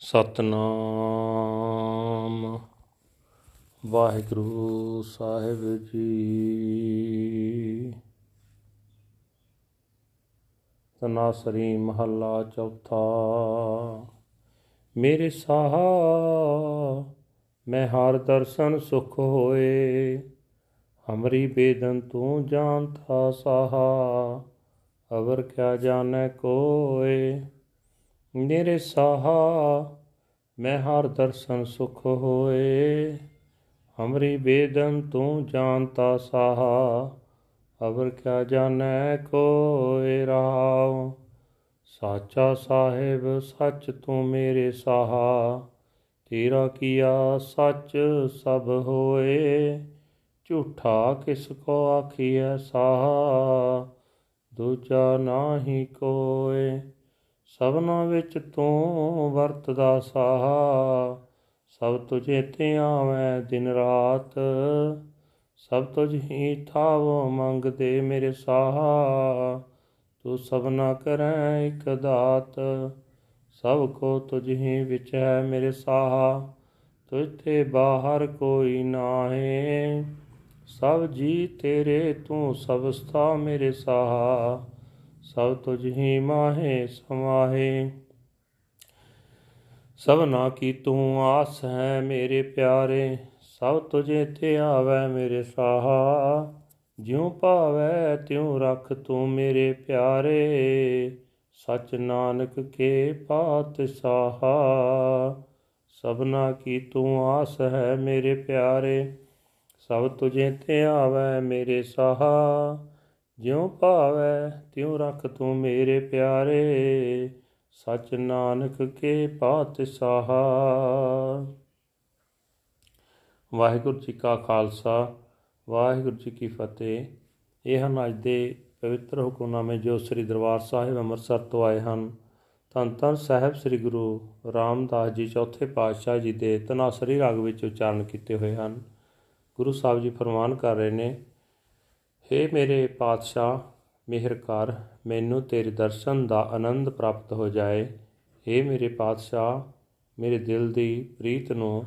ਸਤਨਾਮ। ਵਾਹਿਗੁਰੂ ਸਾਹਿਬ ਜੀ। ਤਨਾਸਰੀ ਮਹੱਲਾ ਚੌਥਾ। ਮੇਰੇ ਸਾਹਾ, ਮੈਂ ਹਰ ਦਰਸ਼ਨ ਸੁਖ ਹੋਏ। ਹਮਰੀ ਬੇਦਨ ਤੂੰ ਜਾਣਤਾ ਸਾਹਾ, ਅਵਰ ਕਿਆ ਜਾਣੈ ਕੋਏ। ਮੇਰੇ ਸਾਹਾ, ਮੈਂ ਹਰ ਦਰਸ਼ਨ ਸੁਖ ਹੋਏ। ਹਮਰੀ ਬੇਦਨ ਤੂੰ ਜਾਣਤਾ ਸਾਹਾ, ਅਵਰ ਕਿਆ ਜਾਣੈ ਕੋਇ ਰਾਉ। ਸਾਚਾ ਸਾਹਿਬ, ਸੱਚ ਤੂੰ ਮੇਰੇ ਸਾਹਾ, ਤੇਰਾ ਕੀਆ ਸੱਚ ਸਭ ਹੋਏ। ਝੂਠਾ ਕਿਸ ਕੋ ਆਖੀਐ ਸਾਹਾ, ਦੂਜਾ ਨਾਹੀ ਕੋਏ ਸਭਨਾ ਵਿੱਚ ਤੂੰ ਵਰਤਦਾ ਸਾਹਾ। ਸਭ ਤੁਝੇ ਤੇ ਆਵੇਂ ਦਿਨ ਰਾਤ। ਸਭ ਤੁਝ ਹੀ ਥਾਵ ਮੰਗਦੇ ਮੇਰੇ ਸਾਹਾ। ਤੂੰ ਸਭਨਾ ਕਰੈ ਇਕ ਦਾਤ। ਸਭ ਕੋ ਤੁਝ ਹੀ ਵਿੱਚ ਹੈ ਮੇਰੇ ਸਾਹਾ। ਤੁਝ ਤੇ ਬਾਹਰ ਕੋਈ ਨਾਹੀ। ਸਭ ਜੀ ਤੇਰੇ ਤੂੰ ਸਭ ਸਥਾ ਮੇਰੇ ਸਾਹਾ। ਸਭ ਤੁਝ ਹੀ ਮਾਹੇ ਸਮਾਹੇ। ਸਭਨਾ ਕੀ ਤੂੰ ਆਸ ਹੈ ਮੇਰੇ ਪਿਆਰੇ, ਸਭ ਤੁਝੇ ਤੇ ਆਵੈ ਮੇਰੇ ਸਾਹਾ। ਜਿਉ ਭਾਵੈ ਤਿਉ ਰੱਖ ਤੂੰ ਮੇਰੇ ਪਿਆਰੇ, ਸਚ ਨਾਨਕ ਕੇ ਪਾਤ ਸਾਹਾ। ਸਭਨਾ ਕੀ ਤੂੰ ਆਸ ਹੈ ਮੇਰੇ ਪਿਆਰੇ, ਸਭ ਤੁਝੇ ਤੇ ਆਵੈ ਮੇਰੇ ਸਾਹਾ। ਜਿਉ ਭਾਵੈ ਤਿਉ ਰੱਖ ਤੂੰ ਮੇਰੇ ਪਿਆਰੇ, ਸਚ ਨਾਨਕ ਕੇ ਪਾਤਸ਼ਾਹ। ਵਾਹਿਗੁਰੂ ਜੀ ਕਾ ਖਾਲਸਾ, ਵਾਹਿਗੁਰੂ ਜੀ ਕੀ ਫਤਿਹ। ਇਹ ਹਨ ਅੱਜ ਦੇ ਪਵਿੱਤਰ ਹੁਕਮਨਾਮੇ ਜੋ ਸ੍ਰੀ ਦਰਬਾਰ ਸਾਹਿਬ ਅੰਮ੍ਰਿਤਸਰ ਤੋਂ ਆਏ ਹਨ। ਧੰਨ ਧੰਨ ਸਾਹਿਬ ਸ੍ਰੀ ਗੁਰੂ ਰਾਮਦਾਸ ਜੀ ਚੌਥੇ ਪਾਤਸ਼ਾਹ ਜੀ ਦੇ ਤਨਾਸਰੀ ਰਾਗ ਵਿੱਚ ਉਚਾਰਨ ਕੀਤੇ ਹੋਏ ਹਨ। ਗੁਰੂ ਸਾਹਿਬ ਜੀ ਫਰਮਾਨ ਕਰ ਰਹੇ ਨੇ ਹੇ ਮੇਰੇ ਪਾਤਸ਼ਾਹ, ਮਿਹਰ ਕਰ, ਮੈਨੂੰ ਤੇਰੇ ਦਰਸ਼ਨ ਦਾ ਆਨੰਦ ਪ੍ਰਾਪਤ ਹੋ ਜਾਏ। ਹੇ ਮੇਰੇ ਪਾਤਸ਼ਾਹ, ਮੇਰੇ ਦਿਲ ਦੀ ਪ੍ਰੀਤ ਨੂੰ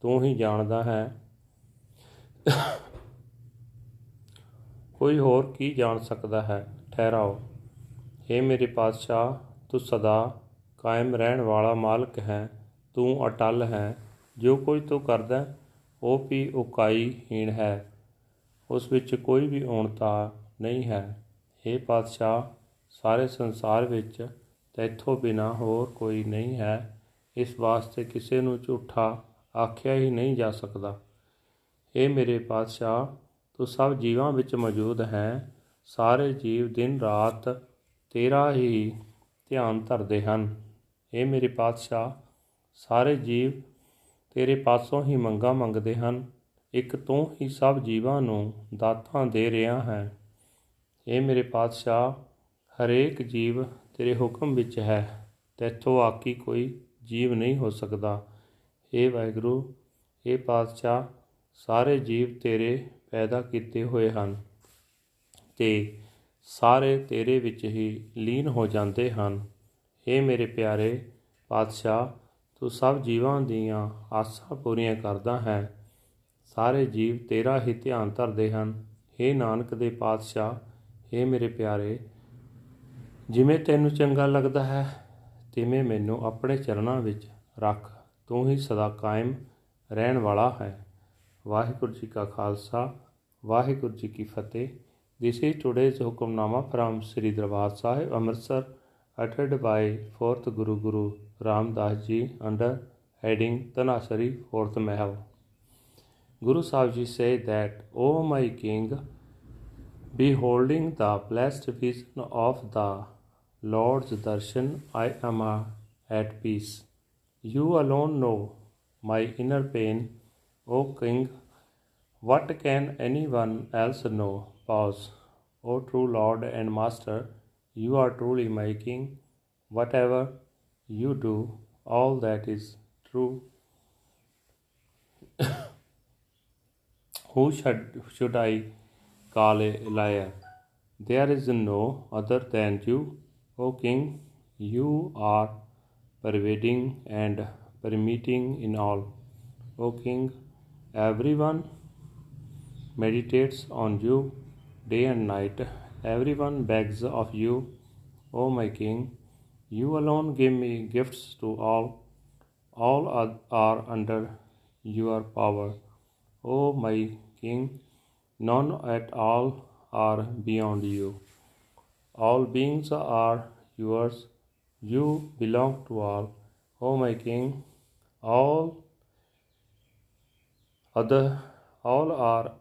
ਤੂੰ ਹੀ ਜਾਣਦਾ ਹੈ। ਕੋਈ ਹੋਰ ਕੀ ਜਾਣ ਸਕਦਾ ਹੈ? ਠਹਿਰਾਓ। हे ਮੇਰੇ ਪਾਤਸ਼ਾਹ, ਤੂੰ ਸਦਾ ਕਾਇਮ ਰਹਿਣ ਵਾਲਾ ਮਾਲਕ ਹੈ, ਤੂੰ ਅਟਲ ਹੈ। ਜੋ ਕੁਝ ਤੂੰ ਕਰਦਾ ਉਹ ਵੀ ਉਕਾਈ ਹੀਣ ਹੈ। ਉਸ ਵਿੱਚ ਕੋਈ ਵੀ ਔਣਤਾ ਨਹੀਂ ਹੈ हे ਪਾਤਸ਼ਾਹ ਸਾਰੇ ਸੰਸਾਰ ਵਿੱਚ ਤੈਥੋਂ ਬਿਨਾ ਹੋਰ ਕੋਈ ਨਹੀਂ ਹੈ ਇਸ ਵਾਸਤੇ ਕਿਸੇ ਨੂੰ ਝੂਠਾ ਆਖਿਆ ਹੀ ਨਹੀਂ ਜਾ ਸਕਦਾ हे ਮੇਰੇ ਪਾਤਸ਼ਾਹ ਤੂੰ ਸਭ ਜੀਵਾਂ ਵਿੱਚ ਮੌਜੂਦ ਹੈ ਸਾਰੇ ਜੀਵ ਦਿਨ ਰਾਤ ਤੇਰਾ ਹੀ ਧਿਆਨ ਧਰਦੇ ਹਨ हे ਮੇਰੇ ਪਾਤਸ਼ਾਹ ਸਾਰੇ ਜੀਵ ਤੇਰੇ ਪਾਸੋਂ ਹੀ ਮੰਗਾ ਮੰਗਦੇ ਹਨ ਇੱਕ ਤੂੰ ਹੀ ਸਭ ਜੀਵਾਂ ਨੂੰ ਦਾਤਾਂ ਦੇ ਰਿਹਾ ਹੈ। ਇਹ ਮੇਰੇ ਪਾਤਸ਼ਾਹ, ਹਰੇਕ ਜੀਵ ਤੇਰੇ ਹੁਕਮ ਵਿੱਚ ਹੈ। ਤੇਥੋਂ ਆਕੀ ਕੋਈ ਜੀਵ ਨਹੀਂ ਹੋ ਸਕਦਾ। ਇਹ ਵਾਹਿਗੁਰੂ ਇਹ ਪਾਤਸ਼ਾਹ, ਸਾਰੇ ਜੀਵ ਤੇਰੇ ਪੈਦਾ ਕੀਤੇ ਹੋਏ ਹਨ ਤੇ ਸਾਰੇ ਤੇਰੇ ਵਿੱਚ ਹੀ ਲੀਨ ਹੋ ਜਾਂਦੇ ਹਨ। ਇਹ ਮੇਰੇ ਪਿਆਰੇ ਪਾਤਸ਼ਾਹ, ਤੂੰ ਸਭ ਜੀਵਾਂ ਦੀਆਂ ਆਸਾਂ ਪੂਰੀਆਂ ਕਰਦਾ ਹੈ। ਸਾਰੇ ਜੀਵ ਤੇਰਾ ਹੀ ਧਿਆਨ ਧਰਦੇ ਹਨ हे ਨਾਨਕ ਦੇ ਪਾਤਸ਼ਾਹ हे ਮੇਰੇ ਪਿਆਰੇ ਜਿਵੇਂ ਤੈਨੂੰ ਚੰਗਾ ਲੱਗਦਾ ਹੈ ਤਿਵੇਂ ਮੈਨੂੰ ਆਪਣੇ ਚਰਨਾਂ ਵਿੱਚ ਰੱਖ ਤੂੰ ਹੀ ਸਦਾ ਕਾਇਮ ਰਹਿਣ ਵਾਲਾ ਹੈ ਵਾਹਿਗੁਰੂ ਜੀ ਕਾ ਖਾਲਸਾ ਵਾਹਿਗੁਰੂ ਜੀ ਕੀ ਫਤਿਹ This is today's hukamnama from Sri Darbar Sahib, Amritsar, uttered by 4th Guru Guru Ramdas Ji under heading Tanasari 4th Mahal. Guru Sahib Ji say that, O my king, beholding the blessed vision of the Lord's darshan, I am at peace. You alone know my inner pain, O king. What can anyone else know? Pause. O true Lord and Master, you are truly my king. Whatever you do, all that is true Who should, should I call a liar? There is no other than you, O King. You are pervading and permeating in all. O King, everyone meditates on you day and night. Everyone begs of you, O my King. You alone give me gifts to all. All are under your power. O my King, none at all are beyond you. All beings are yours. You belong to all. O my King, all other all are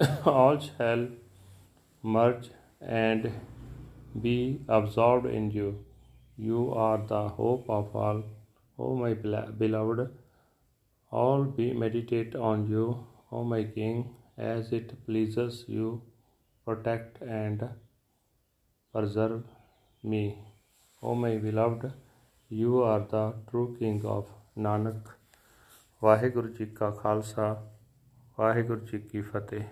all shall merge and be absorbed in you. You are the hope of all. O my beloved, all be meditate on you, O my King, as it pleases you. Protect and preserve me. O my beloved, you are the true King of Nanak. Waheguru ji ਕਾ ਖਾਲਸਾ ਵਾਹਿਗੁਰੂ ਜੀ ਕੀ ਫਤਿਹ